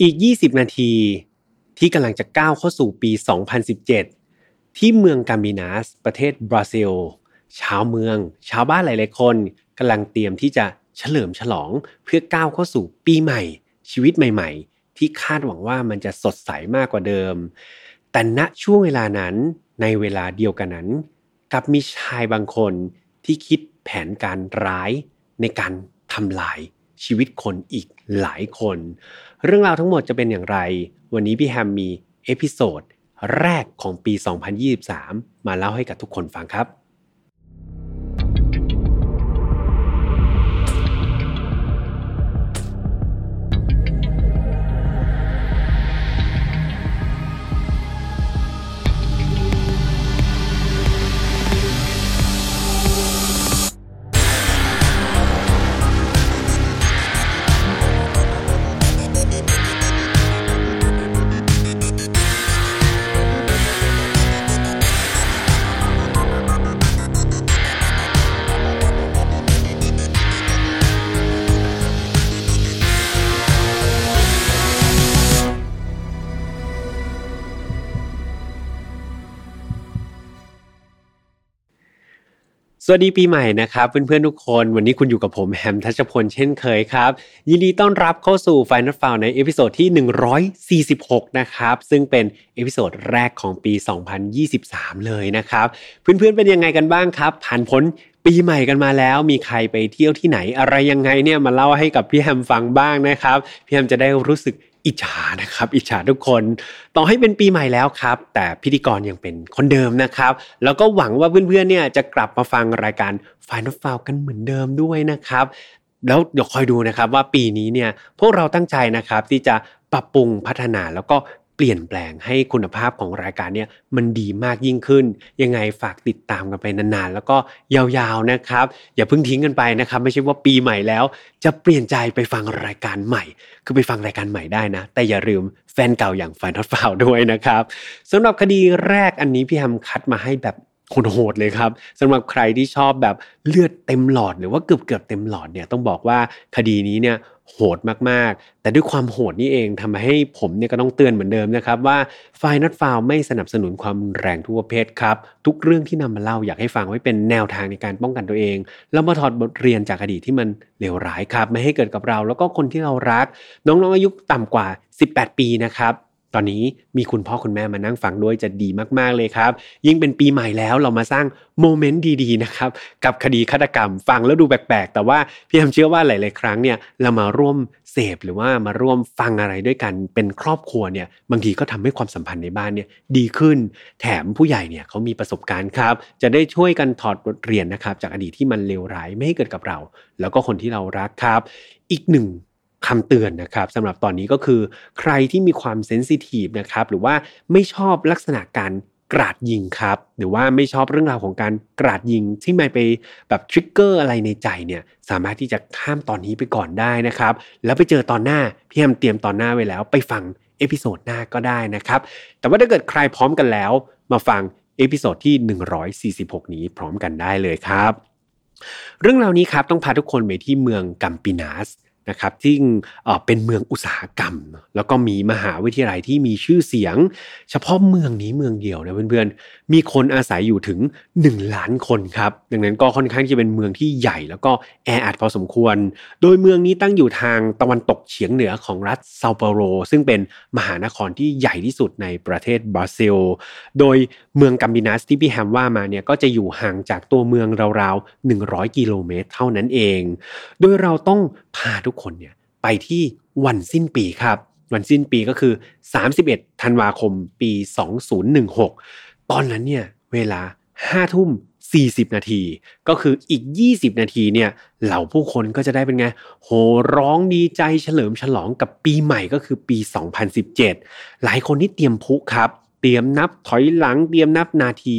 อีก 20 นาที ที่กำลังจะก้าวเข้าสู่ปี 2017 ที่เมืองกามินาส ประเทศบราซิล ชาวเมือง ชาวบ้านหลาย ๆ คนกำลังเตรียมที่จะเฉลิมฉลองเพื่อก้าวเข้าสู่ปีใหม่ ชีวิตใหม่ ๆ ที่คาดหวังว่ามันจะสดใสมากกว่าเดิม แต่ณช่วงเวลานั้นในเวลาเดียวกันนั้นกับมีชายบางคนที่คิดแผนการร้ายในการทำลายชีวิตคนอีกหลายคน เรื่องราวทั้งหมดจะเป็นอย่างไร วันนี้พี่แฮมมี episode แรกของปี 2023 มาเล่าให้กับทุกคนฟังครับ สวัสดีปีใหม่นะครับเพื่อนๆทุกคน วันนี้คุณอยู่กับผมแฮมทัชพลเช่นเคยครับ ยินดีต้อนรับเข้าสู่ Final f i l ใน episode ที่ 146 นะครับ ซึ่งเป็น episode แรกของปี 2023 เลยนะครับ เพื่อนๆเป็นยังไงกันบ้างครับ ผ่านพ้นปีใหม่กันมาแล้วมีใครไปเที่ยวที่ไหนอะไรยังไงเนี่ยมาเล่าให้กับพี่แฮมฟังบ้างนะครับพี่แฮมจะได้รู้สึก อิจฉานะครับ อิจฉาทุกคนต่อให้เป็นปีใหม่แล้วครับ แต่พิธีกรยังเป็นคนเดิมนะครับ แล้วก็หวังว่าเพื่อนๆเนี่ยจะกลับมาฟังรายการ Final f i l กันเหมือนเดิมด้วยนะครับ แล้วเดี๋ยวคอยดูนะครับว่าปีนี้เนี่ยพวกเราตั้งใจนะครับที่จะปรับปรุงพัฒนาแล้วก็ เปลี่ยนแปลงให้คุณภาพของรายการเนี่ยมันดีมากยิ่งขึ้น ยังไงฝากติดตามกันไปนานๆ แล้วก็ยาวๆนะครับ อย่าเพิ่งทิ้งกันไปนะครับ ไม่ใช่ว่าปีใหม่แล้ว จะเปลี่ยนใจไปฟังรายการใหม่ คือไปฟังรายการใหม่ได้นะ แต่อย่าลืมแฟนเก่าอย่างไฟนอตฟาวด้วยนะครับสำหรับคดีแรกอันนี้พี่แฮมคัดมาให้แบบโหดเลยครับสำหรับใครที่ชอบแบบเลือดเต็มหลอดหรือว่าเกือบเกือบเต็มหลอดเนี่ยต้องบอกว่าคดีนี้เนี่ย โหดมากๆ แต่ด้วยความโหดนี่เองทำให้ผมเนี่ยก็ต้องเตือนเหมือนเดิมนะครับว่าไฟนัดฟาวไม่สนับสนุนความแรงทุกประเภทครับ ทุกเรื่องที่นำมาเล่าอยากให้ฟังไว้เป็นแนวทางในการป้องกันตัวเอง แล้วมาถอดบทเรียนจากอดีตที่มันเลวร้ายครับ ไม่ให้เกิดกับเรา แล้วก็คนที่เรารัก น้องๆอายุต่ำกว่า 18 ปีนะครับ ตอนนี้มีคุณพ่อคุณแม่มานั่งฟังด้วยจะดีมากๆเลยครับ ยิ่งเป็นปีใหม่แล้วเรามาสร้างโมเมนต์ดีๆนะครับกับคดีฆาตกรรมฟังแล้วดูแปลกๆ แต่ว่าพี่แฮมเชื่อว่าหลาย ๆ ครั้งเนี่ยเรามาร่วมเสพหรือว่ามาร่วมฟังอะไรด้วยกันเป็นครอบครัวเนี่ยบางทีก็ทำให้ความสัมพันธ์ในบ้านเนี่ยดีขึ้น แถมผู้ใหญ่เนี่ยเขามีประสบการณ์ครับ จะได้ช่วยกันถอดบทเรียนนะครับจากอดีตที่มันเลวร้ายไม่ให้เกิดกับเรา แล้วก็คนที่เรารักครับ อีกหนึ่ง คำเตือนนะครับสำหรับตอนนี้ก็คือใครที่มีความ sensitive นะครับหรือว่าไม่ชอบลักษณะการกราดยิงครับหรือว่าไม่ชอบเรื่องราวของการกราดยิงที่มันไปแบบ trigger อะไรในใจเนี่ยสามารถที่จะข้ามตอนนี้ไปก่อนได้นะครับ แล้วไปเจอตอนหน้าพี่แฮมเตรียมตอนหน้าไว้แล้ว ไปฟัง episode หน้าก็ได้นะครับ แต่ว่าถ้าเกิดใครพร้อมกันแล้ว มาฟัง episode ที่ 146 นี้พร้อมกันได้เลยครับ เรื่องราวนี้ครับต้องพาทุกคนไปที่เมืองกัมปินาส นะครับที่เป็นเมืองอุตสาหกรรม แล้วก็มีมหาวิทยาลัยที่มีชื่อเสียง เฉพาะเมืองนี้เมืองเดียวนะเพื่อนๆ มีคนอาศัยอยู่ถึง 1 ล้านคนครับ ดังนั้นก็ค่อนข้างจะเป็นเมืองที่ใหญ่แล้วก็แออัดพอสมควร โดยเมืองนี้ตั้งอยู่ทางตะวันตกเฉียงเหนือของรัฐเซาเปาโล ซึ่งเป็นมหานครที่ใหญ่ที่สุดในประเทศบราซิล โดยเมืองกัมบินัสที่พี่แฮมว่ามาเนี่ยก็จะอยู่ห่างจากตัวเมืองราวๆ100 กิโลเมตร เท่านั้นเอง โดยเราต้องพาทุกคนเนี่ยไปที่วันสิ้นปีครับ วันสิ้นปีก็คือ 31 ธันวาคมปี 2016 ตอนนั้นเนี่ยเวลา5ทุ่ม40 นาที ก็คืออีก 20 นาทีเนี่ยเหล่าผู้คนก็จะได้เป็นไง โหร้องดีใจเฉลิมฉลองกับปีใหม่ก็คือปี 2017 หลายคนที่เตรียมพุครับ เตรียมนับถอยหลังเตรียมนับนาที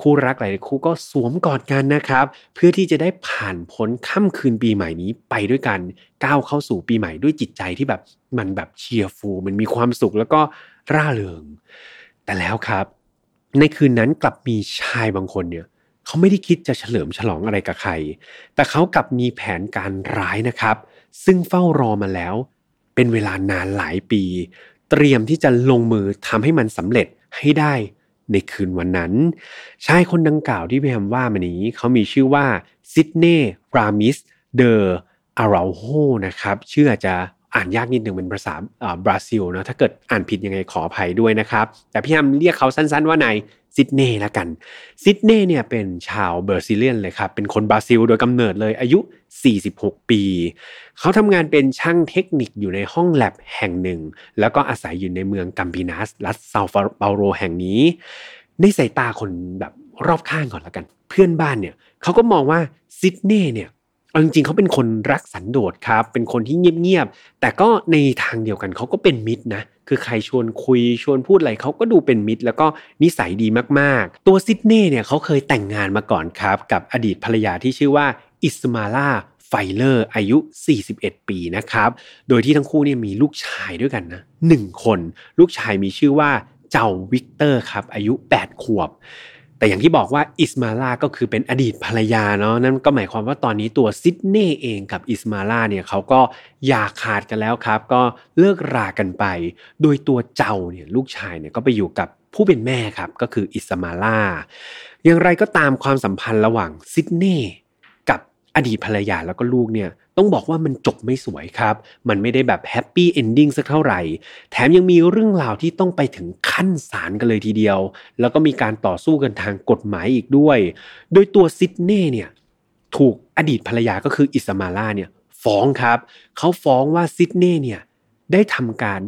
คู่รักหลายคู่ก็สวมกอดกันนะครับ เพื่อที่จะได้ผ่านพ้นค่ำคืนปีใหม่นี้ไปด้วยกันก้าวเข้าสู่ปีใหม่ด้วยจิตใจที่แบบมันแบบเชียร์ฟูมันมีความสุขแล้วก็ร่าเริง แต่แล้วครับ ในคืนนั้นกลับมีชายบางคนเนี่ยเขาไม่ได้คิดจะเฉลิมฉลองอะไรกับใคร แต่เขากลับมีแผนการร้ายนะครับ ซึ่งเฝ้ารอมาแล้ว เป็นเวลานานหลายปี เตรียมที่จะลงมือทำให้มันสำเร็จให้ได้ ในคืนวันนั้น ชายคนดังกล่าวที่พี่แฮมว่ามานี้เขามีชื่อว่าซิดเน่รามิสเดออาราโฮนะครับ ชื่ออาจจะ อ่านยากนิดหนึ่งเป็นภาษาบราซิลนะถ้าเกิดอ่านผิดยังไงขออภัยด้วยนะครับ แต่พี่แฮมเรียกเขาสั้นๆว่านายซิดเน่ละกันซิดเน่เนี่ยเป็นชาวเบอร์ซิเลียนเลยครับ เป็นคนบราซิลโดยกำเนิดเลยอายุ 46 ปี เขาทำงานเป็นช่างเทคนิคอยู่ในห้องแลบแห่งหนึ่ง แล้วก็อาศัยอยู่ในเมืองกัมปินัสรัฐซาเปาโรแห่งนี้ ในสายตาคนแบบรอบข้างก่อนละกัน เพื่อนบ้านเนี่ยเขาก็มองว่าซิดเน่เนี่ย เอาจริงๆเขาเป็นคนรักสันโดษครับ เป็นคนที่เงียบๆ แต่ก็ในทางเดียวกันเขาก็เป็นมิตรนะ คือใครชวนคุยชวนพูดอะไรเขาก็ดูเป็นมิตร แล้วก็นิสัยดีมากๆ ตัวซิดเน่เนี่ยเขาเคยแต่งงานมาก่อนครับ กับอดีตภรรยาที่ชื่อว่าอิสมาลาไฟเลอร์อายุ 41 ปีนะครับ โดยที่ทั้งคู่เนี่ยมีลูกชายด้วยกันนะหนึ่งคน ลูกชายมีชื่อว่าเจ้าวิกเตอร์ครับ อายุ 8 ขวบ แต่อย่างที่บอกว่าอิสมาลาก็คือเป็นอดีตภรรยาเนาะนั่นก็หมายความว่าตอนนี้ตัวซิดเน่เองกับอิสมาลาเนี่ยเขาก็หย่าขาดกันแล้วครับ ก็เลิกรากันไป โดยตัวเจ้าเนี่ยลูกชายเนี่ยก็ไปอยู่กับผู้เป็นแม่ครับก็คืออิสมาลาอย่างไรก็ตามความสัมพันธ์ระหว่างซิดเน่ อดีตภรรยาแล้วก็ลูกเนี่ยต้องบอกว่ามันจบไม่สวยครับ มันไม่ได้แบบ happy ending สักเท่าไหร่ แถมยังมีเรื่องราวที่ต้องไปถึงขั้นศาลกันเลยทีเดียว แล้วก็มีการต่อสู้กันทางกฎหมายอีกด้วย โดยตัวซิดเน่เนี่ยถูกอดีตภรรยาก็คืออิสมาลาเนี่ยฟ้องครับ เขาฟ้องว่าซิดเน่เนี่ยได้ทำการ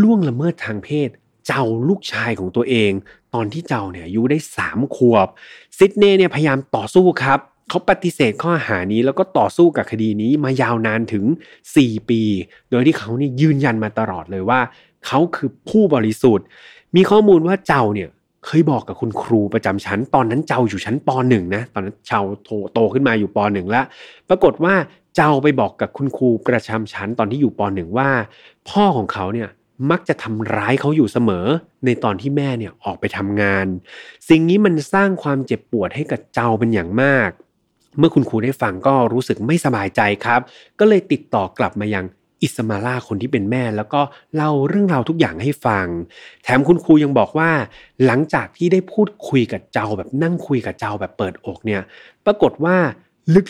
ล่วงละเมิดทางเพศ เจ้าลูกชายของตัวเอง ตอนที่เจ้าเนี่ยอายุได้สามขวบซิดเน่เนี่ยพยายามต่อสู้ครับ เขาปฏิเสธข้อหานี้แล้วก็ต่อสู้กับคดีนี้มายาวนานถึง 4 ปี โดยที่เขานี่ยืนยันมาตลอดเลยว่า เขาคือผู้บริสุทธิ์ มีข้อมูลว่าเจ้าเนี่ยเคยบอกกับคุณครูประจำชั้น ตอนนั้นเจ้าอยู่ชั้นป .1 นะตอนนั้นเจ้าโตโตขึ้นมาอยู่ป .1 แล้ว ปรากฏว่าเจ้าไปบอกกับคุณครูประจำชั้นตอนที่อยู่ป .1 ว่า พ่อของเขาเนี่ยมักจะทำร้ายเขาอยู่เสมอ ในตอนที่แม่เนี่ยออกไปทำงาน สิ่งนี้มันสร้างความเจ็บปวดให้กับเจ้าเป็นอย่างมาก เมื่อคุณครูได้ฟังก็รู้สึกไม่สบายใจครับ ก็เลยติดต่อกลับมายังอิสมาลาคนที่เป็นแม่แล้วก็เล่าเรื่องราวทุกอย่างให้ฟัง แถมคุณครูยังบอกว่า หลังจากที่ได้พูดคุยกับเจ้าแบบนั่งคุยกับเจ้าแบบเปิดอกเนี่ย ปรากฏว่า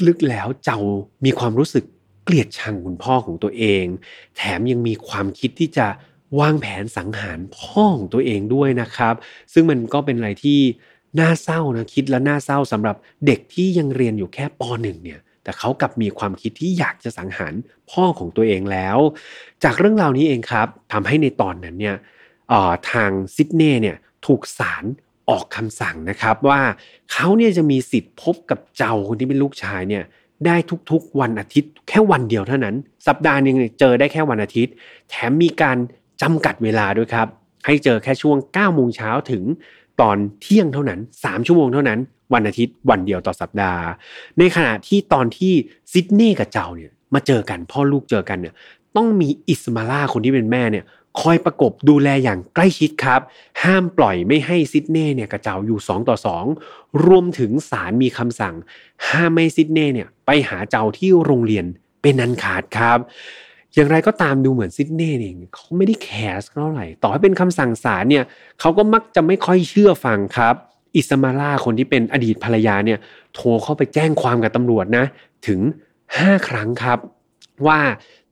ลึกๆแล้วเจ้ามีความรู้สึกเกลียดชังคุณพ่อของตัวเอง แถมยังมีความคิดที่จะวางแผนสังหารพ่อของตัวเองด้วยนะครับ ซึ่งมันก็เป็นอะไรที่ น่าเศร้านะคิดแล้วน่าเศร้าสำหรับเด็กที่ยังเรียนอยู่แค่ป .1 เนี่ย แต่เขากลับมีความคิดที่อยากจะสังหารพ่อของตัวเองแล้ว จากเรื่องราวนี้เองครับทำให้ในตอนนั้นเนี่ยทางซิดเน่เนี่ยถูกศาลออกคำสั่งนะครับว่าเขาเนี่ยจะมีสิทธิ์พบกับเจ้าคนที่เป็นลูกชายเนี่ยได้ทุกๆวันอาทิตย์แค่วันเดียวเท่านั้น สัปดาห์นึงเจอได้แค่วันอาทิตย์ แถมมีการจำกัดเวลาด้วยครับ ให้เจอแค่ช่วง9โมงเช้าถึง ตอนเที่ยงเท่านั้น 3 ชั่วโมงเท่านั้น วันอาทิตย์วันเดียวต่อสัปดาห์ ในขณะที่ตอนที่ซิดเน่กับเจ้าเนี่ยมาเจอกันพ่อลูกเจอกันเนี่ยต้องมีอิสมาล่าคนที่เป็นแม่เนี่ยคอยประกบดูแลอย่างใกล้ชิดครับ ห้ามปล่อยไม่ให้ซิดเน่เนี่ยกับเจ้าอยู่ 2 ต่อ 2 รวมถึงศาลมีคำสั่ง ห้ามไม่ซิดเน่เนี่ยไปหาเจ้าที่โรงเรียนเป็นนันขาดครับ อย่างไรก็ตามดูเหมือนซิดนีย์เองเขาไม่ได้แคสเท่าไหร่ ต่อให้เป็นคำสั่งศาลเนี่ยเขาก็มักจะไม่ค่อยเชื่อฟังครับ อิสมาลาคนที่เป็นอดีตภรรยาเนี่ยโทรเข้าไปแจ้งความกับตำรวจนะ ถึง 5 ครั้งครับ ว่า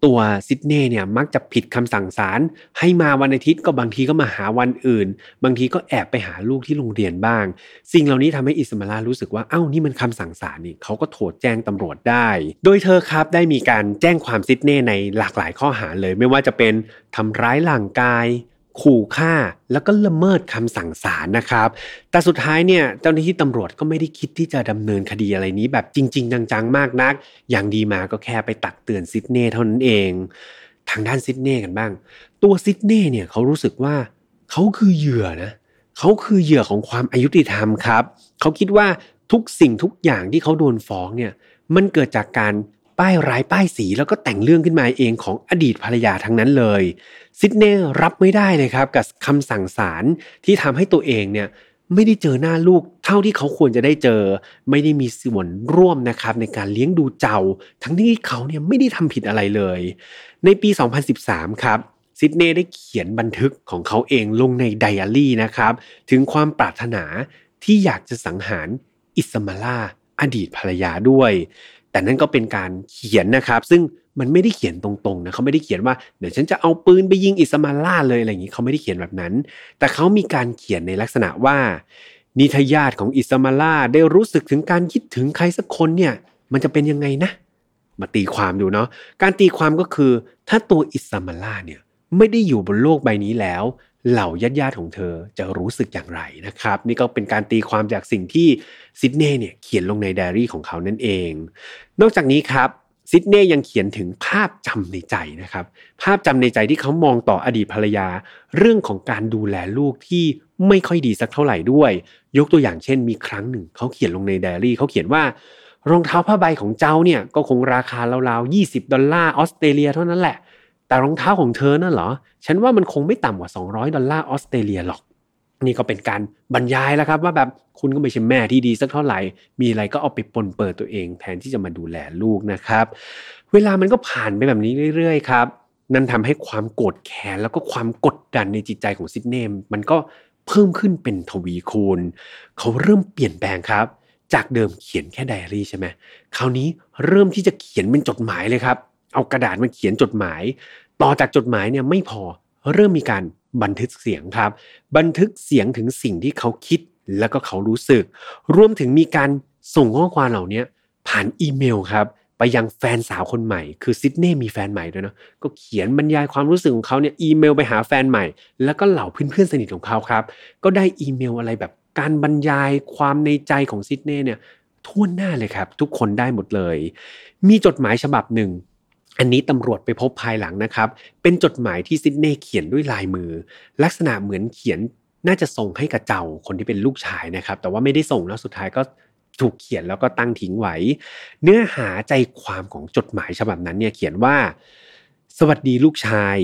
ตัวซิดเน่เนี่ยมักจะผิดคำสั่งศาลให้มาวันอาทิตย์ก็บางทีก็มาหาวันอื่น บางทีก็แอบไปหาลูกที่โรงเรียนบ้าง สิ่งเหล่านี้ทำให้อิสมาลารู้สึกว่าเอ้านี่มันคำสั่งศาลนี่เขาก็โทรแจ้งตำรวจได้ โดยเธอครับได้มีการแจ้งความซิดเน่ในหลากหลายข้อหาเลย ไม่ว่าจะเป็นทำร้ายร่างกาย ขู่ฆ่าแล้วก็ละเมิดคำสั่งศาลนะครับ แต่สุดท้ายเนี่ยเจ้าหน้าที่ตำรวจก็ไม่ได้คิดที่จะดำเนินคดีอะไรนี้แบบจริง ๆ จังๆ มากนัก อย่างดีมาก็แค่ไปตักเตือนซิดเน่เท่านั้นเอง ทางด้านซิดเน่กันบ้าง ตัวซิดเน่เนี่ยเขารู้สึกว่าเขาคือเหยื่อนะเขาคือเหยื่อของความอายุติธรรมครับ เขาคิดว่าทุกสิ่งทุกอย่างที่เขาโดนฟ้องเนี่ยมันเกิดจากการ ป้ายร้ายป้ายสีแล้วก็แต่งเรื่องขึ้นมาเองของอดีตภรรยาทั้งนั้นเลยซิดเน่รับไม่ได้เลยครับกับคำสั่งศาลที่ทำให้ตัวเองเนี่ยไม่ได้เจอหน้าลูกเท่าที่เขาควรจะได้เจอ ไม่ได้มีส่วนร่วมนะครับในการเลี้ยงดูเจ้า ทั้งที่เขาเนี่ยไม่ได้ทำผิดอะไรเลย ในปี 2013 ครับซิดเน่ได้เขียนบันทึกของเขาเองลงในไดอารี่นะครับ ถึงความปรารถนาที่อยากจะสังหารอิสมาลาอดีตภรรยาด้วย แต่นั่นก็เป็นการเขียนนะครับ ซึ่งมันไม่ได้เขียนตรงๆนะเขาไม่ได้เขียนว่าเดี๋ยวฉันจะเอาปืนไปยิงอิสมาล่าเลยอะไรอย่างนี้เขาไม่ได้เขียนแบบนั้น แต่เขามีการเขียนในลักษณะว่า นิทยาทของอิสมาล่าได้รู้สึกถึงการคิดถึงใครสักคนเนี่ย มันจะเป็นยังไงนะ มาตีความดูเนาะการตีความก็คือ ถ้าตัวอิสมาล่าเนี่ยไม่ได้อยู่บนโลกใบนี้แล้ว เหล่าญาติญาติของเธอจะรู้สึกอย่างไรนะครับ นี่ก็เป็นการตีความจากสิ่งที่ซิดเน่เนี่ยเขียนลงในไดอารี่ของเขานั่นเอง นอกจากนี้ครับซิดเน่ยังเขียนถึงภาพจำในใจนะครับ ภาพจำในใจที่เขามองต่ออดีตภรรยา เรื่องของการดูแลลูกที่ไม่ค่อยดีสักเท่าไหร่ด้วย ยกตัวอย่างเช่น มีครั้งหนึ่ง เขาเขียนลงในไดอารี่เขาเขียนว่ารองเท้าผ้าใบของเจ้าเนี่ยก็คงราคาราวๆ20 ดอลลาร์ออสเตรเลียเท่านั้นแหละ แต่รองเท้าของเธอนั่นเหรอ ฉันว่ามันคงไม่ต่ำกว่า 200 ดอลลาร์ออสเตรเลียหรอก นี่ก็เป็นการบรรยายแล้วครับว่าแบบคุณก็ไม่ใช่แม่ที่ดีสักเท่าไหร่ มีอะไรก็เอาไปปนเปิดตัวเอง แทนที่จะมาดูแลลูกนะครับ เวลามันก็ผ่านไปแบบนี้เรื่อยๆครับ นั่นทำให้ความโกรธแค้นแล้วก็ความกดดันในจิตใจของซิดเนมมันก็เพิ่มขึ้นเป็นทวีคูณ เขาเริ่มเปลี่ยนแปลงครับ จากเดิมเขียนแค่ไดอารี่ใช่ไหมคราวนี้เริ่มที่จะเขียนเป็นจดหมายเลยครับ เอากระดาษมาเขียนจดหมาย ต่อจากจดหมายเนี่ยไม่พอเริ่มมีการบันทึกเสียงครับ บันทึกเสียงถึงสิ่งที่เขาคิดแล้วก็เขารู้สึก รวมถึงมีการส่งข้อความเหล่านี้ผ่านอีเมลครับไปยังแฟนสาวคนใหม่ คือซิดเน่มีแฟนใหม่ด้วยเนาะก็เขียนบรรยายความรู้สึกของเขาเนี่ยอีเมลไปหาแฟนใหม่ แล้วก็เหล่าเพื่อนๆสนิทของเขาครับ ก็ได้อีเมลอะไรแบบการบรรยายความในใจของซิดเน่เนี่ยทั่วหน้าเลยครับ ทุกคนได้หมดเลย มีจดหมายฉบับหนึ่ง อันนี้ตำรวจไปพบภายหลังนะครับ เป็นจดหมายที่ซิดเน่เขียนด้วยลายมือ ลักษณะเหมือนเขียนน่าจะส่งให้กับเจ้าคนที่เป็นลูกชายนะครับ แต่ว่าไม่ได้ส่งแล้วสุดท้ายก็ถูกเขียนแล้วก็ตั้งทิ้งไว้ เนื้อหาใจความของจดหมายฉบับนั้นเนี่ยเขียนว่า สวัสดีลูกชาย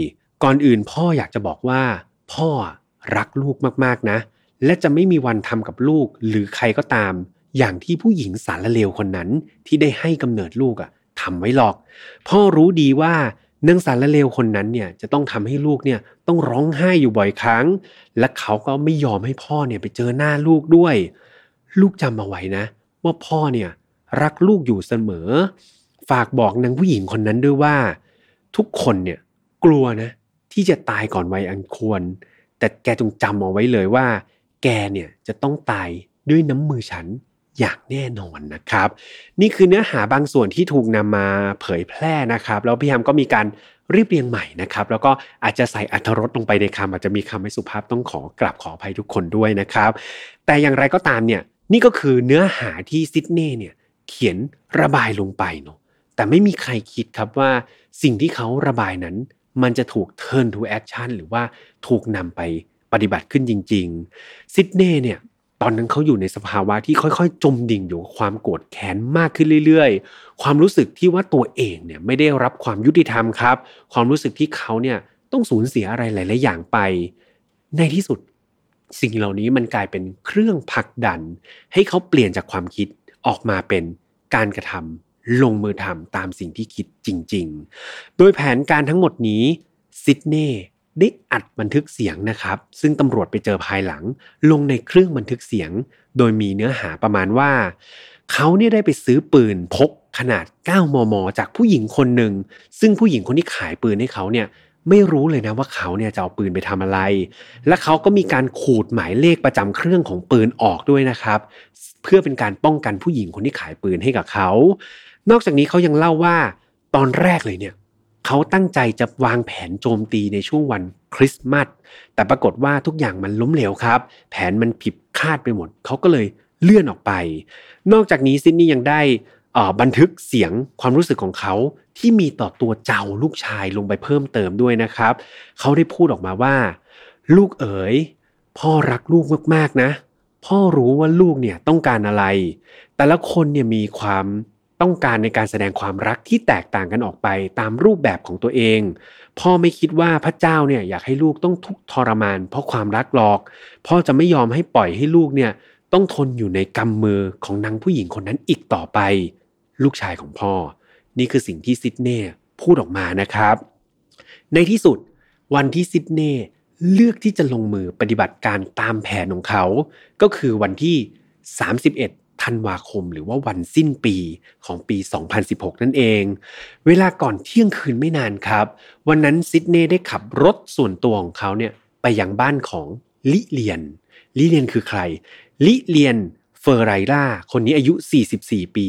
ก่อนอื่นพ่ออยากจะบอกว่า พ่อรักลูกมากๆนะ และจะไม่มีวันทำกับลูกหรือใครก็ตาม อย่างที่ผู้หญิงสารเลวคนนั้นที่ได้ให้กำเนิดลูกอะ่ะ ทำไว้หรอก พ่อรู้ดีว่านางสารละเลวคนนั้นเนี่ยจะต้องทำให้ลูกเนี่ยต้องร้องไห้อยู่บ่อยครั้ง และเขาก็ไม่ยอมให้พ่อเนี่ยไปเจอหน้าลูกด้วย ลูกจำเอาไว้นะ ว่าพ่อเนี่ยรักลูกอยู่เสมอ ฝากบอกนางผู้หญิงคนนั้นด้วยว่า ทุกคนเนี่ยกลัวนะ ที่จะตายก่อนวัยอันควร แต่แกจงจำเอาไว้เลยว่า แกเนี่ยจะต้องตายด้วยน้ำมือฉัน อย่างแน่นอนนะครับ นี่คือเนื้อหาบางส่วนที่ถูกนำมาเผยแพร่นะครับ แล้วพี่ยามก็มีการรีบเรียงใหม่นะครับ แล้วก็อาจจะใส่อัธรสลงไปในคำอาจจะมีคำไม่สุภาพต้องขอกราบขออภัยทุกคนด้วยนะครับ แต่อย่างไรก็ตามเนี่ยนี่ก็คือเนื้อหาที่ซิดเน่เนี่ยเขียนระบายลงไปเนาะแต่ไม่มีใครคิดครับว่าสิ่งที่เขาระบายนั้น มันจะถูก turn to action หรือว่าถูกนำไปปฏิบัติขึ้นจริงๆซิดเน่เนี่ย อนนั้นเขาอยู่ในสภาวะที่ค่อยๆ จมดิ่งอยู่กับความโกรธแค้นมากขึ้นเรื่อยๆ ความรู้สึกที่ว่าตัวเองเนี่ยไม่ได้รับความยุติธรรมครับ ความรู้สึกที่เขาเนี่ยต้องสูญเสียอะไรหลาย ๆ อย่างไป ในที่สุดสิ่งเหล่านี้มันกลายเป็นเครื่องผลักดัน ให้เขาเปลี่ยนจากความคิดออกมาเป็นการกระทำลงมือทำตามสิ่งที่คิดจริง ๆ โดยแผนการทั้งหมดนี้ซิดเน่ ได้อัดบันทึกเสียงนะครับ ซึ่งตำรวจไปเจอภายหลัง ลงในเครื่องบันทึกเสียง โดยมีเนื้อหาประมาณว่า เขาเนี่ยได้ไปซื้อปืนพกขนาด 9 มม จากผู้หญิงคนหนึ่ง ซึ่งผู้หญิงคนที่ขายปืนให้เขาเนี่ยไม่รู้เลยนะว่าเขาเนี่ยจะเอาปืนไปทำอะไร และเขาก็มีการขูดหมายเลขประจำเครื่องของปืนออกด้วยนะครับ เพื่อเป็นการป้องกันผู้หญิงคนที่ขายปืนให้กับเขา นอกจากนี้เขายังเล่าว่าตอนแรกเลยเนี่ย เขาตั้งใจจะวางแผนโจมตีในช่วงวันคริสต์มาสแต่ปรากฏว่าทุกอย่างมันล้มเหลวครับ แผนมันผิดคาดไปหมด เขาก็เลยเลื่อนออกไป นอกจากนี้ซินนี่ยังได้บันทึกเสียงความรู้สึกของเขาที่มีต่อตัวเจ้าลูกชายลงไปเพิ่มเติมด้วยนะครับ เขาได้พูดออกมาว่า ลูกเอ๋ย พ่อรักลูกมากๆนะ พ่อรู้ว่าลูกเนี่ยต้องการอะไร แต่ละคนเนี่ยมีความ ต้องการในการแสดงความรักที่แตกต่างกันออกไปตามรูปแบบของตัวเอง พ่อไม่คิดว่าพระเจ้าเนี่ยอยากให้ลูกต้องทุกข์ทรมาน เพราะความรักหรอก พ่อจะไม่ยอมให้ปล่อยให้ลูกเนี่ยต้องทนอยู่ในกำมือของนางผู้หญิงคนนั้นอีกต่อไป ลูกชายของพ่อ นี่คือสิ่งที่ซิดเน่พูดออกมานะครับ ในที่สุดวันที่ซิดเน่เลือกที่จะลงมือปฏิบัติการตามแผนของเขา ก็คือวันที่ 31 ธันวาคมหรือว่าวันสิ้นปีของปี 2016 นั่นเอง เวลาก่อนเที่ยงคืนไม่นานครับ วันนั้นซิดเน่ได้ขับรถส่วนตัวของเขาเนี่ยไปยังบ้านของลิเลียน ลิเลียนคือใคร ลิเลียนเฟอร์ไรล่า คนนี้อายุ 44 ปี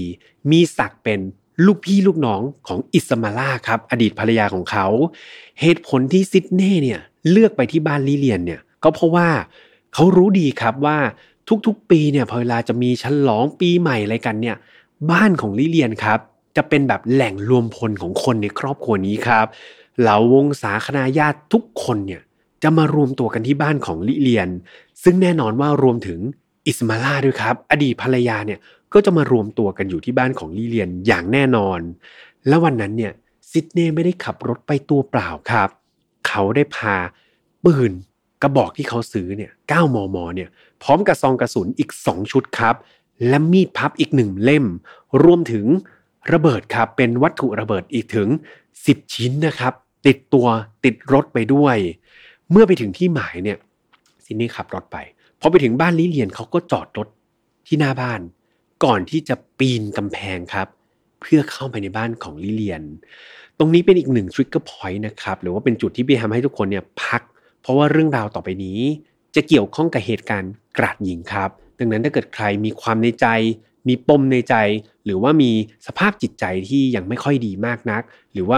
มีศักดิ์เป็นลูกพี่ลูกน้องของอิสมาล่าครับ อดีตภรรยาของเขา เหตุผลที่ซิดเน่เนี่ยเลือกไปที่บ้านลิเลียนเนี่ยก็เพราะว่าเขารู้ดีครับว่า ทุกๆ ปีเนี่ยพอเวลาจะมีฉลองปีใหม่อะไรกันเนี่ยบ้านของลิเลียนครับ จะเป็นแบบแหล่งรวมพลของคนในครอบครัวนี้ครับเหล่าวงศาคณาญาติทุกคนเนี่ยจะมารวมตัวกันที่บ้านของลิเลียน ซึ่งแน่นอนว่ารวมถึงอิสมาล่าด้วยครับ อดีตภรรยาเนี่ยก็จะมารวมตัวกันอยู่ที่บ้านของลิเลียนอย่างแน่นอน และวันนั้นเนี่ยซิดเน่ไม่ได้ขับรถไปตัวเปล่าครับ เขาได้พาปืนกระบอกที่เขาซื้อเนี่ย9มมเนี่ย พร้อมกับซองกระสุนอีก 2 ชุดครับ และมีดพับอีกหนึ่งเล่ม รวมถึงระเบิดครับเป็นวัตถุระเบิดอีกถึง 10 ชิ้นนะครับ ติดตัวติดรถไปด้วย เมื่อไปถึงที่หมายเนี่ยซิดเน่ขับรถไปพอไปถึงบ้านลิเลียนเขาก็จอดรถที่หน้าบ้าน ก่อนที่จะปีนกำแพงครับ เพื่อเข้าไปในบ้านของลิเลียน ตรงนี้เป็นอีกหนึ่ง trigger point นะครับหรือว่าเป็นจุดที่ไปทำให้ทุกคนเนี่ยพัก เพราะว่าเรื่องราวต่อไปนี้ จะเกี่ยวข้องกับเหตุการณ์ กราดยิงครับ ดังนั้นถ้าเกิดใครมีความในใจ มีปมในใจ หรือว่ามีสภาพจิตใจที่ยังไม่ค่อยดีมากนัก หรือว่า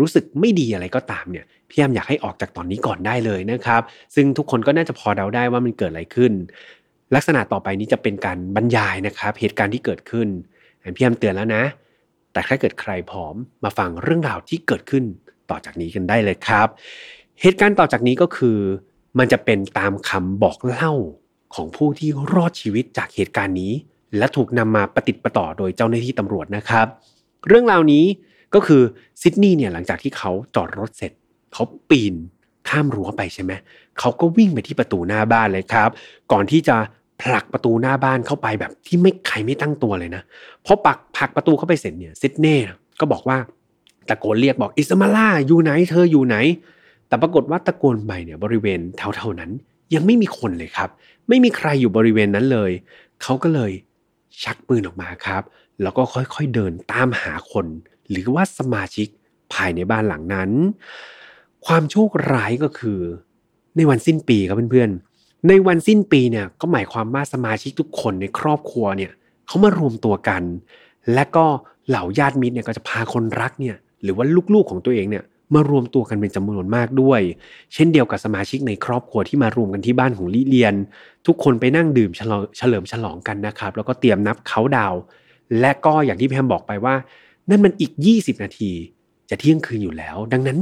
รู้สึกไม่ดีอะไรก็ตามเนี่ยพี่ยามอยากให้ออกจากตอนนี้ก่อนได้เลยนะครับ ซึ่งทุกคนก็น่าจะพอเดาได้ว่ามันเกิดอะไรขึ้น ลักษณะต่อไปนี้จะเป็นการบรรยายนะครับ เหตุการณ์ที่เกิดขึ้นพี่ยามเตือนแล้วนะ แต่ถ้าเกิดใครพร้อมมาฟังเรื่องราวที่เกิดขึ้นต่อจากนี้กันได้เลยครับ เหตุการณ์ต่อจากนี้ก็คือ มันจะเป็นตามคำบอกเล่าของผู้ที่รอดชีวิตจากเหตุการณ์นี้ และถูกนำมาปฏิติประต่อโดยเจ้าหน้าที่ตำรวจนะครับ เรื่องราวนี้ก็คือซิดนีย์เนี่ยหลังจากที่เขาจอดรถเสร็จ เขาปีนข้ามรั้วไปใช่ไหมเขาก็วิ่งไปที่ประตูหน้าบ้านเลยครับ ก่อนที่จะผลักประตูหน้าบ้านเข้าไปแบบที่ไม่ใครไม่ตั้งตัวเลยนะพอปักผลักประตูเข้าไปเสร็จเนี่ยซิดเน่ก็บอกว่าตะโกนเรียกบอกอิสมาล่าอยู่ไหน เธออยู่ไหน แต่ปรากฏว่าตะโกนไปเนี่ยบริเวณเท่าๆนั้น ยังไม่มีคนเลยครับ ไม่มีใครอยู่บริเวณนั้นเลย เขาก็เลยชักปืนออกมาครับ แล้วก็ค่อยๆเดินตามหาคน หรือว่าสมาชิกภายในบ้านหลังนั้น ความโชคร้ายก็คือ ในวันสิ้นปีครับเพื่อนๆ ในวันสิ้นปีเนี่ยก็หมายความว่าสมาชิกทุกคนในครอบครัวเนี่ยเขามารวมตัวกัน และก็เหล่าญาติมิตรเนี่ยก็จะพาคนรักเนี่ยหรือว่าลูกๆของตัวเองเนี่ย มารวมตัวกันเป็นจำนวนมากด้วย เช่นเดียวกับสมาชิกในครอบครัวที่มารวมกันที่บ้านของลิเลียน ทุกคนไปนั่งดื่มเฉลิมฉลองกันนะครับ แล้วก็เตรียมนับเขาดาวและก็อย่างที่พี่แฮมบอกไปว่า นั่นมันอีก 20 นาที จะเที่ยงคืนอยู่แล้ว ดังนั้น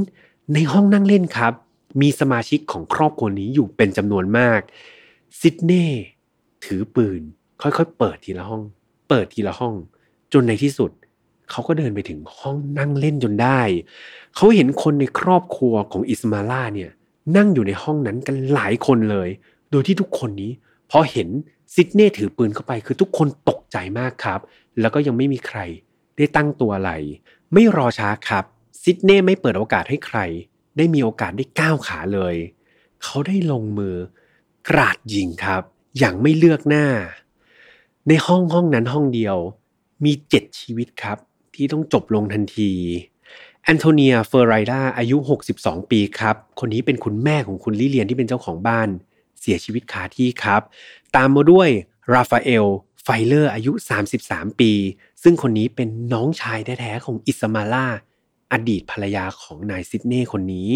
ในห้องนั่งเล่นครับ มีสมาชิกของครอบครัวนี้อยู่เป็นจำนวนมากซิดเน่ถือปืน ค่อยๆ เปิดทีละห้อง เปิดทีละห้อง จนในที่สุด เขาก็เดินไปถึงห้องนั่งเล่นจนได้ เขาเห็นคนในครอบครัวของอิสมาล่าเนี่ย นั่งอยู่ในห้องนั้นกันหลายคนเลย โดยที่ทุกคนนี้พอเห็นซิดเน่ถือปืนเข้าไปคือทุกคนตกใจมากครับ แล้วก็ยังไม่มีใครได้ตั้งตัวอะไร ไม่รอช้าครับซิดเน่ไม่เปิดโอกาสให้ใคร ได้มีโอกาสได้ก้าวขาเลย เขาได้ลงมือกราดยิงครับ อย่างไม่เลือกหน้า ในห้องห้องนั้นห้องเดียว มีเจ็ดชีวิตครับ ที่ต้องจบลงทันทีแอนโทเนียเฟอร์ไรดาอายุ 62 ปีครับ คนนี้เป็นคุณแม่ของคุณลิเลียนที่เป็นเจ้าของบ้าน เสียชีวิตคาที่ครับ ตามมาด้วยราฟาเอลไฟเลอร์อายุ 33 ปี ซึ่งคนนี้เป็นน้องชายแท้ๆของอิสมาล่า อดีตภรรยาของนายซิดเน่คนนี้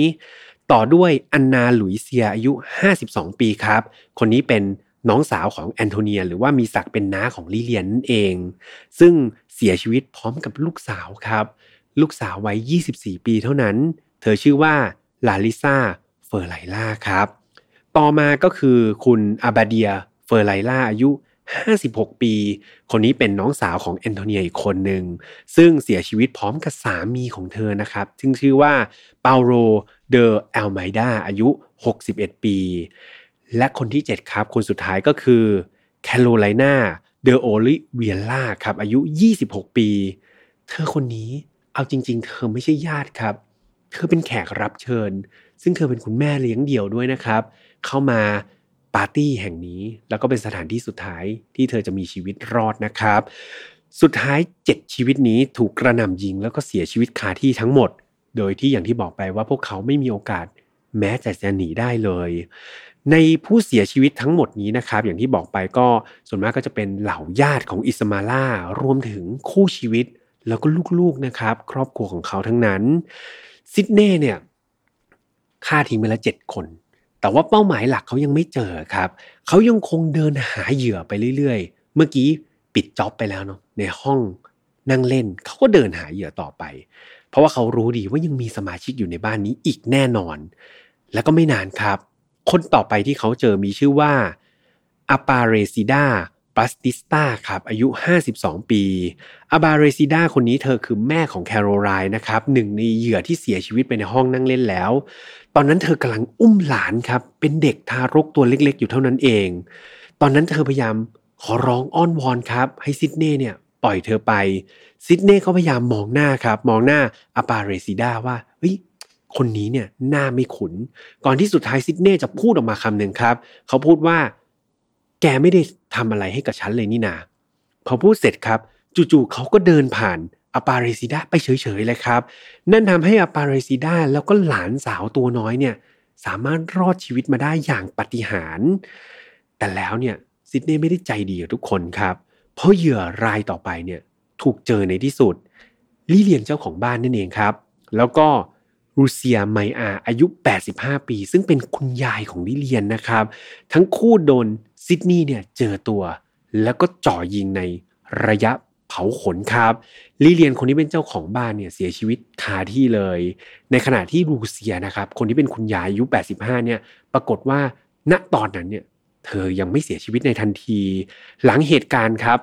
ต่อด้วยอันนาหลุยเซียอายุ 52 ปีครับ คนนี้เป็น น้องสาวของแอนโทเนีย หรือว่ามีศักดิ์เป็นน้าของลิเลียนนั่นเอง ซึ่งเสียชีวิตพร้อมกับลูกสาวครับ ลูกสาววัย 24 ปีเท่านั้น เธอชื่อว่าลาลิซาเฟอร์ไลล่าครับ ต่อมาก็คือคุณอาบาเดียเฟอร์ไลล่าอายุ 56 ปี คนนี้เป็นน้องสาวของแอนโทเนียอีกคนหนึ่ง ซึ่งเสียชีวิตพร้อมกับสามีของเธอนะครับ ซึ่งชื่อว่าเปาโรเดอแอลไมดาอายุ 61 ปี และคนที่ 7 ครับ คนสุดท้ายก็คือแคโรไลนาเดอโอลิเวียล่าครับอายุ 26 ปี เธอคนนี้เอาจริง ๆ เธอไม่ใช่ญาติครับ เธอเป็นแขกรับเชิญ ซึ่งเธอเป็นคุณแม่เลี้ยงเดี่ยวด้วยนะครับ เข้ามาปาร์ตี้แห่งนี้ แล้วก็เป็นสถานที่สุดท้ายที่เธอจะมีชีวิตรอดนะครับ สุดท้าย 7 ชีวิตนี้ถูกกระหน่ำยิงแล้วก็เสียชีวิตคาที่ทั้งหมด โดยที่อย่างที่บอกไปว่าพวกเขาไม่มีโอกาสแม้แต่จะหนีได้เลย ในผู้เสียชีวิตทั้งหมดนี้นะครับ อย่างที่บอกไปก็ส่วนมากก็จะเป็นเหล่าญาติของอิสมาล่ารวมถึงคู่ชีวิต แล้วก็ลูกๆนะครับ ครอบครัวของเขาทั้งนั้นซิดเน่เนี่ยฆ่าทิ้งไปล้วเจ็ดคน แต่ว่าเป้าหมายหลักเขายังไม่เจอครับ เขายังคงเดินหาเหยื่อไปเรื่อยๆ เมื่อกี้ปิดจ็อบไปแล้วเนาะในห้องนั่งเล่นเขาก็เดินหาเหยื่อต่อไป เพราะว่าเขารู้ดีว่ายังมีสมาชิกอยู่ในบ้านนี้อีกแน่นอน แล้วก็ไม่นานครับ คนต่อไปที่เขาเจอมีชื่อว่าอาปาเรซิดาปัสติสตาครับอายุ 52 ปีอาบาเรซิดาคนนี้เธอคือแม่ของแคโรไลน์นะครับหนึ่งในเหยื่อที่เสียชีวิตไปในห้องนั่งเล่นแล้ว ตอนนั้นเธอกำลังอุ้มหลานครับ เป็นเด็กทารกตัวเล็กๆ อยู่เท่านั้นเอง ตอนนั้นเธอพยายามขอร้องอ้อนวอนครับ ให้ซิดเน่เนี่ยปล่อยเธอไปซิดเน่เขาพยายามมองหน้าครับ มองหน้าอาบาเรซิดาว่าเฮ้ย คนนี้เนี่ยหน้าไม่ขุน ก่อนที่สุดท้ายซิดเน่จะพูดออกมาคำหนึ่งครับ เขาพูดว่า แกไม่ได้ทำอะไรให้กับฉันเลยนี่นาพอพูดเสร็จครับ จู่ๆเขาก็เดินผ่านอปาเรซิดาไปเฉยๆเลยครับ นั่นทำให้อปาเรซิดาแล้วก็หลานสาวตัวน้อยเนี่ยสามารถรอดชีวิตมาได้อย่างปฏิหารแต่แล้วเนี่ยซิดเน่ไม่ได้ใจดีกับทุกคนครับ เพราะเหยื่อรายต่อไปเนี่ยถูกเจอในที่สุดลิเลียนเจ้าของบ้านนั่นเองครับ แล้วก็ รูเซียไมอาอายุ 85 ปี ซึ่งเป็นคุณยายของลิเลียนนะครับ ทั้งคู่โดนซิดนีย์เนี่ยเจอตัว แล้วก็จ่อยิงในระยะเผาขนครับลิเลียนคนที่เป็นเจ้าของบ้านเนี่ยเสียชีวิตคาที่เลย ในขณะที่รูเซียนะครับคนที่เป็นคุณยายอายุ 85 เนี่ยปรากฏว่าณตอนนั้นเนี่ยเธอยังไม่เสียชีวิตในทันที หลังเหตุการณ์ครับ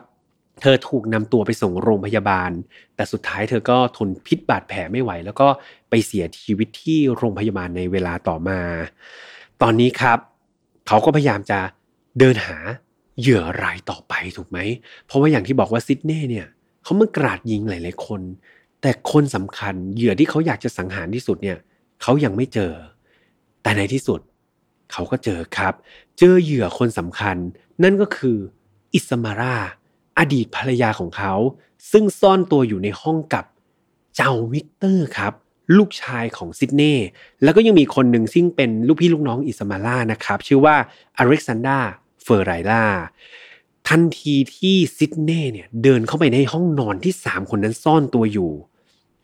เธอถูกนำตัวไปส่งโรงพยาบาล แต่สุดท้ายเธอก็ทนพิษบาดแผลไม่ไหว แล้วก็ไปเสียชีวิตที่โรงพยาบาลในเวลาต่อมา ตอนนี้ครับ เขาก็พยายามจะเดินหาเหยื่อรายต่อไปถูกไหม เพราะว่าอย่างที่บอกว่าซิดเน่เนี่ยเขาเมื่อกราดยิงหลายๆคน แต่คนสำคัญเหยื่อที่เขาอยากจะสังหารที่สุดเนี่ยเขายังไม่เจอ แต่ในที่สุดเขาก็เจอครับ เจอเหยื่อคนสำคัญ นั่นก็คืออิสมารา อดีตภรรยาของเขา ซึ่งซ่อนตัวอยู่ในห้องกับเจ้าวิกเตอร์ครับ ลูกชายของซิดเน่แล้วก็ยังมีคนหนึ่งซึ่งเป็นลูกพี่ลูกน้องอิสมาล่านะครับ ชื่อว่าอเล็กซานดราเฟอร์ไรล่าทันทีที่ซิดเน่เนี่ยเดินเข้าไปในห้องนอนที่สามคนนั้นซ่อนตัวอยู่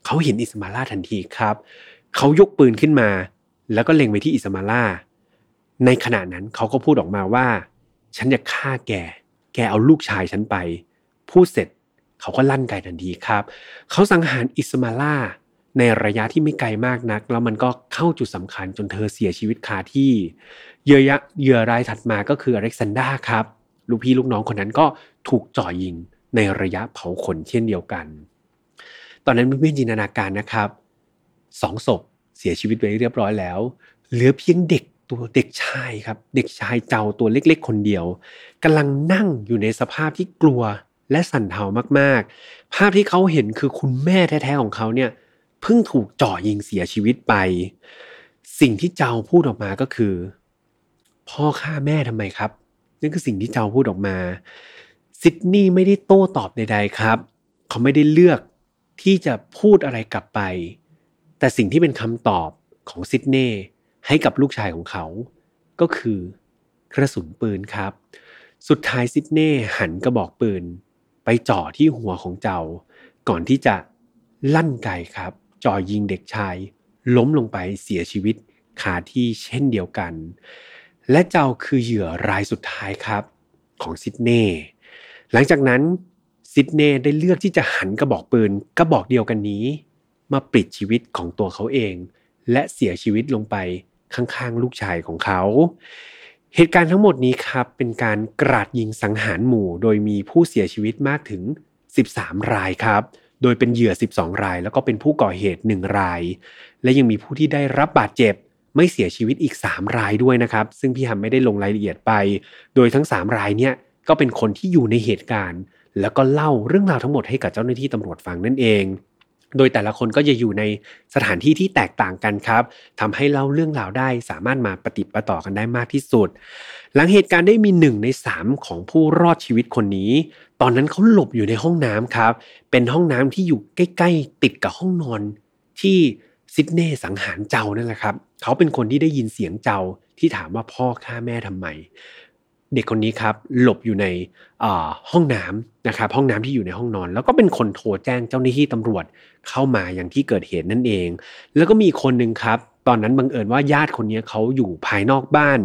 เขาเห็นอิสมาล่าทันทีครับ เขายกปืนขึ้นมา แล้วก็เล็งไปที่อิสมาล่า ในขณะนั้นเขาก็พูดออกมาว่า ฉันจะฆ่าแก กเอาลูกชายฉันไป พูดเสร็จเขาก็ลั่นไกทันทีครับ เขาสังหารอิสมาล่าในระยะที่ไม่ไกลมากนัก แล้วมันก็เข้าจุดสำคัญจนเธอเสียชีวิตคาที่เหยื่อเหยื่อรายถัดมาก็คืออเล็กซานดราครับ ลูกพี่ลูกน้องคนนั้นก็ถูกจ่อยิงในระยะเผาขนเช่นเดียวกัน ตอนนั้นเพื่อนจินตนาการนะครับสองศพเสียชีวิตไปเรียบร้อยแล้ว เหลือเพียงเด็ก ตัวเด็กชายครับ เด็กชายเจ้าตัวเล็กๆ คนเดียวกำลังนั่งอยู่ในสภาพที่กลัวและสั่นเทามากๆ ภาพที่เขาเห็นคือคุณแม่แท้ๆของเขาเนี่ยเพิ่งถูกจ่อยิงเสียชีวิตไป สิ่งที่เจ้าพูดออกมาก็คือ พ่อฆ่าแม่ทำไมครับนั่นคือสิ่งที่เจ้าพูดออกมาซิดนีย์ไม่ได้โต้ตอบใดๆครับ เขาไม่ได้เลือกที่จะพูดอะไรกลับไป แต่สิ่งที่เป็นคำตอบของซิดเน่ ให้กับลูกชายของเขา ก็คือกระสุนปืนครับ สุดท้ายซิดเน่หันกระบอกปืน ไปจ่อที่หัวของเจ้า ก่อนที่จะลั่นไกครับ จ่อยิงเด็กชาย ล้มลงไปเสียชีวิตคาที่เช่นเดียวกัน และเจ้าคือเหยื่อรายสุดท้ายครับ ของซิดเน่หลังจากนั้นซิดเน่ได้เลือกที่จะหันกระบอกปืนกระบอกเดียวกันนี้ มาปิดชีวิตของตัวเขาเอง และเสียชีวิตลงไป ข้างๆ ลูกชายของเขา เหตุการณ์ทั้งหมดนี้ครับเป็นการกราดยิงสังหารหมู่ โดยมีผู้เสียชีวิตมากถึง 13 รายครับ โดยเป็นเหยื่อ 12 ราย แล้วก็เป็นผู้ก่อเหตุ 1 ราย และยังมีผู้ที่ได้รับบาดเจ็บไม่เสียชีวิตอีก 3 รายด้วยนะครับ ซึ่งพี่ฮัมไม่ได้ลงรายละเอียดไป โดยทั้ง 3 รายเนี่ยก็เป็นคนที่อยู่ในเหตุการณ์ แล้วก็เล่าเรื่องราวทั้งหมดให้กับเจ้าหน้าที่ตำรวจฟังนั่นเอง โดยแต่ละคนก็จะอยู่ในสถานที่ที่แตกต่างกันครับทำให้เล่าเรื่องราวได้สามารถมาปฏิปต่อกันได้มากที่สุด หลังเหตุการณ์ได้มีหนึ่งในสามของผู้รอดชีวิตคนนี้ ตอนนั้นเขาหลบอยู่ในห้องน้ำครับ เป็นห้องน้ำที่อยู่ใกล้ๆ ติดกับห้องนอน ที่ซิดเน่สังหารเจ้านั่นแหละครับ เขาเป็นคนที่ได้ยินเสียงเจ้าที่ถามว่าพ่อฆ่าแม่ทำไม เด็กคนนี้ครับหลบอยู่ในห้องน้ำนะครับห้องน้ำที่อยู่ในห้องนอน แล้วก็เป็นคนโทรแจ้งเจ้าหน้าที่ตำรวจเข้ามาอย่างที่เกิดเหตุนั่นเอง แล้วก็มีคนหนึ่งครับ ตอนนั้นบังเอิญว่าญาติคนนี้เขาอยู่ภายนอกบ้าน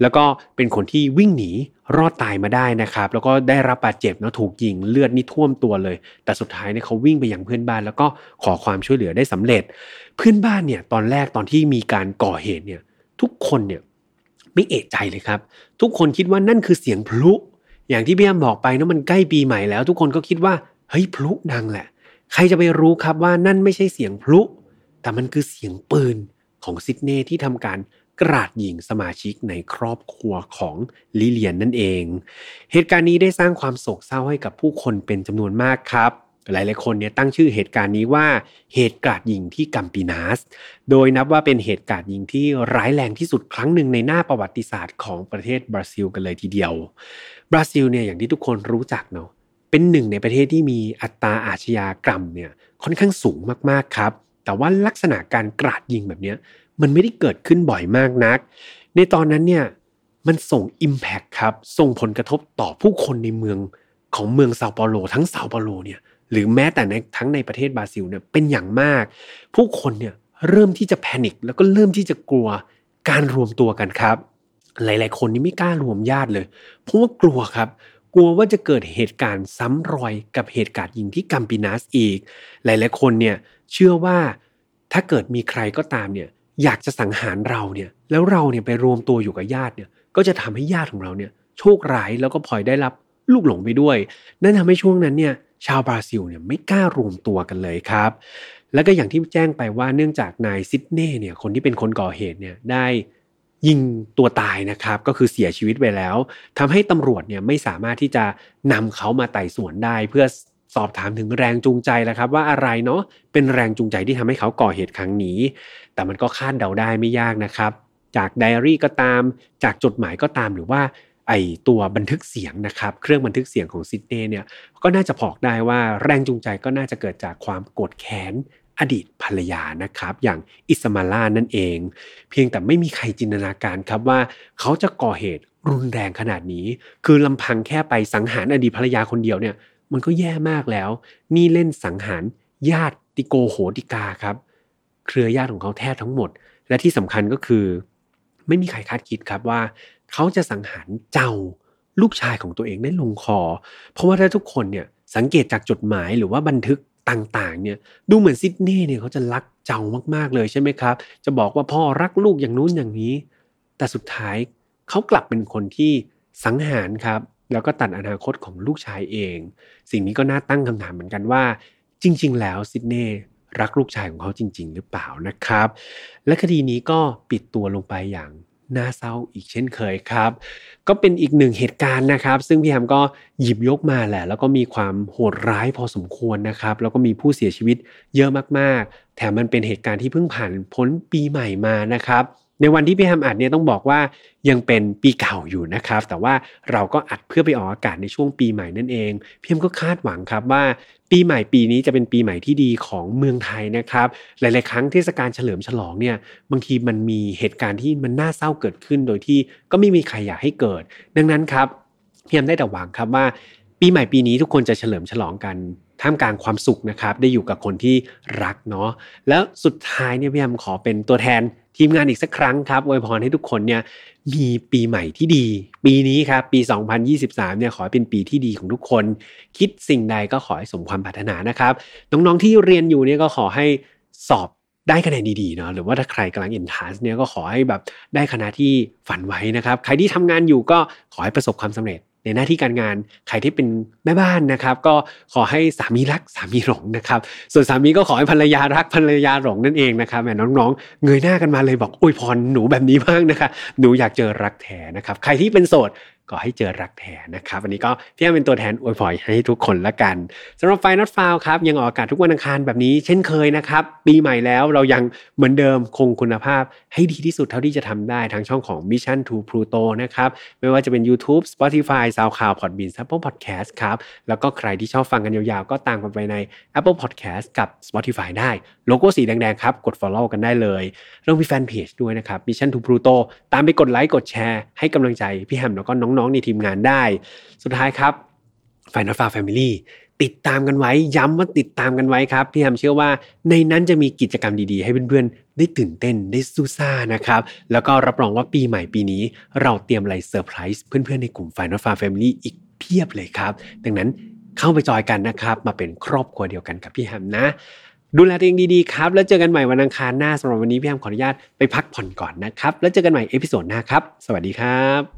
แล้วก็เป็นคนที่วิ่งหนีรอดตายมาได้นะครับ แล้วก็ได้รับบาดเจ็บนะถูกยิงเลือดนี่ท่วมตัวเลย แต่สุดท้ายเนี่ยเขาวิ่งไปยังเพื่อนบ้าน แล้วก็ขอความช่วยเหลือได้สำเร็จ เพื่อนบ้านเนี่ยตอนแรกตอนที่มีการก่อเหตุเนี่ยทุกคนเนี่ย ไม่เอะใจเลยครับ ทุกคนคิดว่านั่นคือเสียงพลุ อย่างที่พี่แอมบอกไปนะมันใกล้ปีใหม่แล้ว ทุกคนก็คิดว่าเฮ้ยพลุดังแหละ ใครจะไปรู้ครับว่านั่นไม่ใช่เสียงพลุ แต่มันคือเสียงปืนของซิดเน่ที่ทำการกราดยิงสมาชิกในครอบครัวของลิเลียนนั่นเอง เหตุการณ์นี้ได้สร้างความโศกเศร้าให้กับผู้คนเป็นจำนวนมากครับ หลายๆคนเนี่ยตั้งชื่อเหตุการณ์นี้ว่าเหตุการณ์ยิงที่กัมปินาส โดยนับว่าเป็นเหตุการณ์ยิงที่ร้ายแรงที่สุดครั้งหนึ่งในหน้าประวัติศาสตร์ของประเทศบราซิลกันเลยทีเดียว บราซิลเนี่ยอย่างที่ทุกคนรู้จักเนาะเป็นหนึ่งในประเทศที่มีอัตราอาชญากรรมเนี่ยค่อนข้างสูงมากๆครับ แต่ว่าลักษณะการกราดยิงแบบนี้มันไม่ได้เกิดขึ้นบ่อยมากนัก ในตอนนั้นเนี่ยมันส่ง Impact ครับ ส่งผลกระทบต่อผู้คนในเมืองของเมืองเซาเปาโล ทั้งเซาเปาโลเนี่ย หรือแม้แต่ในทั้งในประเทศบราซิลเนี่ยเป็นอย่างมาก ผู้คนเนี่ยเริ่มที่จะแพนิคแล้วก็เริ่มที่จะกลัวการรวมตัวกันครับ หลาย ๆ คนนี่ไม่กล้ารวมญาติเลย เพราะว่ากลัวครับ กลัวว่าจะเกิดเหตุการณ์ซ้ำรอยกับเหตุการณ์ยิงที่กัมปินัสอีก หลาย ๆ คนเนี่ยเชื่อว่าถ้าเกิดมีใครก็ตามเนี่ยอยากจะสังหารเราเนี่ยแล้วเราเนี่ยไปรวมตัวอยู่กับญาติเนี่ยก็จะทำให้ญาติของเราเนี่ยโชคร้ายแล้วก็พลอยได้รับลูกหลงไปด้วย นั่นทำให้ช่วงนั้นเนี่ย ชาวบราซิลเนี่ยไม่กล้ารวมตัวกันเลยครับ แล้วก็อย่างที่แจ้งไปว่าเนื่องจากนายซิดเน่เนี่ยคนที่เป็นคนก่อเหตุเนี่ยได้ยิงตัวตายนะครับก็คือเสียชีวิตไปแล้วทำให้ตำรวจเนี่ยไม่สามารถที่จะนำเขามาไต่สวนได้ เพื่อสอบถามถึงแรงจูงใจแล้วครับ ว่าอะไรเนาะเป็นแรงจูงใจที่ทำให้เขาก่อเหตุครั้งนี้ แต่มันก็คาดเดาได้ไม่ยากนะครับ จากไดอารี่ก็ตาม จากจดหมายก็ตามหรือว่า ไอตัวบันทึกเสียงนะครับ เครื่องบันทึกเสียงของซิดเน่เนี่ยก็น่าจะพอกได้ว่าแรงจูงใจก็น่าจะเกิดจากความโกรธแค้นอดีตภรรยานะครับ อย่างอิสมาล่านั่นเอง เพียงแต่ไม่มีใครจินตนาการครับว่าเขาจะก่อเหตุรุนแรงขนาดนี้ คือลำพังแค่ไปสังหารอดีตภรรยาคนเดียวเนี่ย มันก็แย่มากแล้ว นี่เล่นสังหารญาติติโกโหติกาครับ เครือญาติของเขาแทบทั้งหมด และที่สำคัญก็คือ ไม่มีใครคาดคิดครับว่า เขาจะสังหารเจ้าลูกชายของตัวเองได้ลงคอ เพราะว่าถ้าทุกคนเนี่ยสังเกตจากจดหมายหรือว่าบันทึกต่างๆเนี่ยดูเหมือนซิดเน่เนี่ยเขาจะรักเจ้ามากๆเลยใช่ไหมครับ จะบอกว่าพ่อรักลูกอย่างนู้นอย่างนี้ แต่สุดท้ายเขากลับเป็นคนที่สังหารครับ แล้วก็ตัดอนาคตของลูกชายเอง สิ่งนี้ก็น่าตั้งคำถามเหมือนกันว่า จริง ๆ แล้วซิดเน่รักลูกชายของเขาจริง ๆ หรือเปล่านะครับ และคดีนี้ก็ปิดตัวลงไปอย่าง น่าเศร้าอีกเช่นเคยครับ ก็เป็นอีกหนึ่งเหตุการณ์นะครับ ซึ่งพี่แฮมก็หยิบยกมาแหละ แล้วก็มีความโหดร้ายพอสมควรนะครับ แล้วก็มีผู้เสียชีวิตเยอะมากๆ แถมมันเป็นเหตุการณ์ที่เพิ่งผ่านพ้นปีใหม่มานะครับ ในวันที่พี่แฮมอัดเนี่ยต้องบอกว่ายังเป็นปีเก่าอยู่นะครับ แต่ว่าเราก็อัดเพื่อไปออกอากาศในช่วงปีใหม่นั่นเองพี่แฮมก็คาดหวังครับว่า ปีใหม่ปีนี้จะเป็นปีใหม่ที่ดีของเมืองไทยนะครับ หลาย ๆ ครั้งเทศกาลเฉลิมฉลองเนี่ยบางทีมันมีเหตุการณ์ที่มันน่าเศร้าเกิดขึ้น โดยที่ก็ไม่มีใครอยากให้เกิด ดังนั้นครับพี่แฮมได้แต่หวังครับว่า ปีใหม่ปีนี้ทุกคนจะเฉลิมฉลองกัน ท่ามกลางความสุขนะครับ ได้อยู่กับคนที่รักเนาะแล้วสุดท้ายเนี่ยพี่แอมขอเป็นตัวแทนทีมงานอีกสักครั้งครับอวยพรให้ทุกคนเนี่ยมีปีใหม่ที่ดี ปีนี้ครับปี 2023เนี่ยขอเป็นปีที่ดีของทุกคน คิดสิ่งใดก็ขอให้สมความปรารถนานะครับ น้องๆที่เรียนอยู่เนี่ยก็ขอให้สอบได้คะแนนดีๆเนาะหรือว่าถ้าใครกำลังอินทานเนี่ยก็ขอให้แบบได้คณะที่ฝันไว้นะครับ ใครที่ทำงานอยู่ก็ขอให้ประสบความสำเร็จ ในหน้าที่การงานใครที่เป็นแม่บ้านนะครับ ก็ขอให้สามีรักสามีหลงนะครับ ส่วนสามีก็ขอให้ภรรยารักภรรยาหลงนั่นเองนะครับแม่น้องๆ เงยหน้ากันมาเลยบอกอวยพรหนูแบบนี้บ้างนะคะหนูอยากเจอรักแท้นะครับ ใครที่เป็นโสด ก็ให้เจอรักแท้นะครับวันนี้ก็พี่แอมเป็นตัวแทนอวยพรให้ทุกคนละกันสำหรับไฟนอตฟาวครับยังออกอากาศทุกวันอังคารแบบนี้เช่นเคยนะครับ ปีใหม่แล้วเรายังเหมือนเดิมคงคุณภาพให้ดีที่สุดเท่าที่จะทำได้ทางช่องของ Mission to Pluto นะครับไม่ว่าจะเป็น YouTube Spotify SoundCloud Podbean Apple Podcast ครับแล้วก็ใครที่ชอบฟังกันยาวๆ ก็ตามกันไปใน Apple Podcast กับ Spotify ได้ โลโก้สีแดงๆครับกด Follow กันได้เลยเรื่องมีแฟนเพจด้วยนะครับ Mission to Pluto ตามไปกดไลค์กดแชร์ให้กำลังใจพี่แฮมแล้วก็น้องๆในทีมงานได้ สุดท้ายครับ Final f a r Family ติดตามกันไว้ย้ำว่าติดตามกันไว้ครับพี่แฮมเชื่อว่าในนั้นจะมีกิจกรรมดีๆ ให้เพื่อนๆ ได้ตื่นเต้นได้ซู่ซ่านะครับ แล้วก็รับรองว่าปีใหม่ปีนี้ เราเตรียมอะไรเซอร์ไพรส์เพื่อนๆ ในกลุ่ม Final f a r Family อีกเพียบเลยครับ ดังนั้นเข้าไปจอยกันนะครับ มาเป็นครอบครัวเดียวกันกับพี่แฮมนะ ดูแลตัวเองดีๆครับ แล้วเจอกันใหม่วันอังคารหน้าสำหรับวันนี้พี่แฮมขออนุญาตไปพักผ่อนก่อนนะครับแล้วเจอกันใหม่ episode หน้าครับ สวัสดีครับ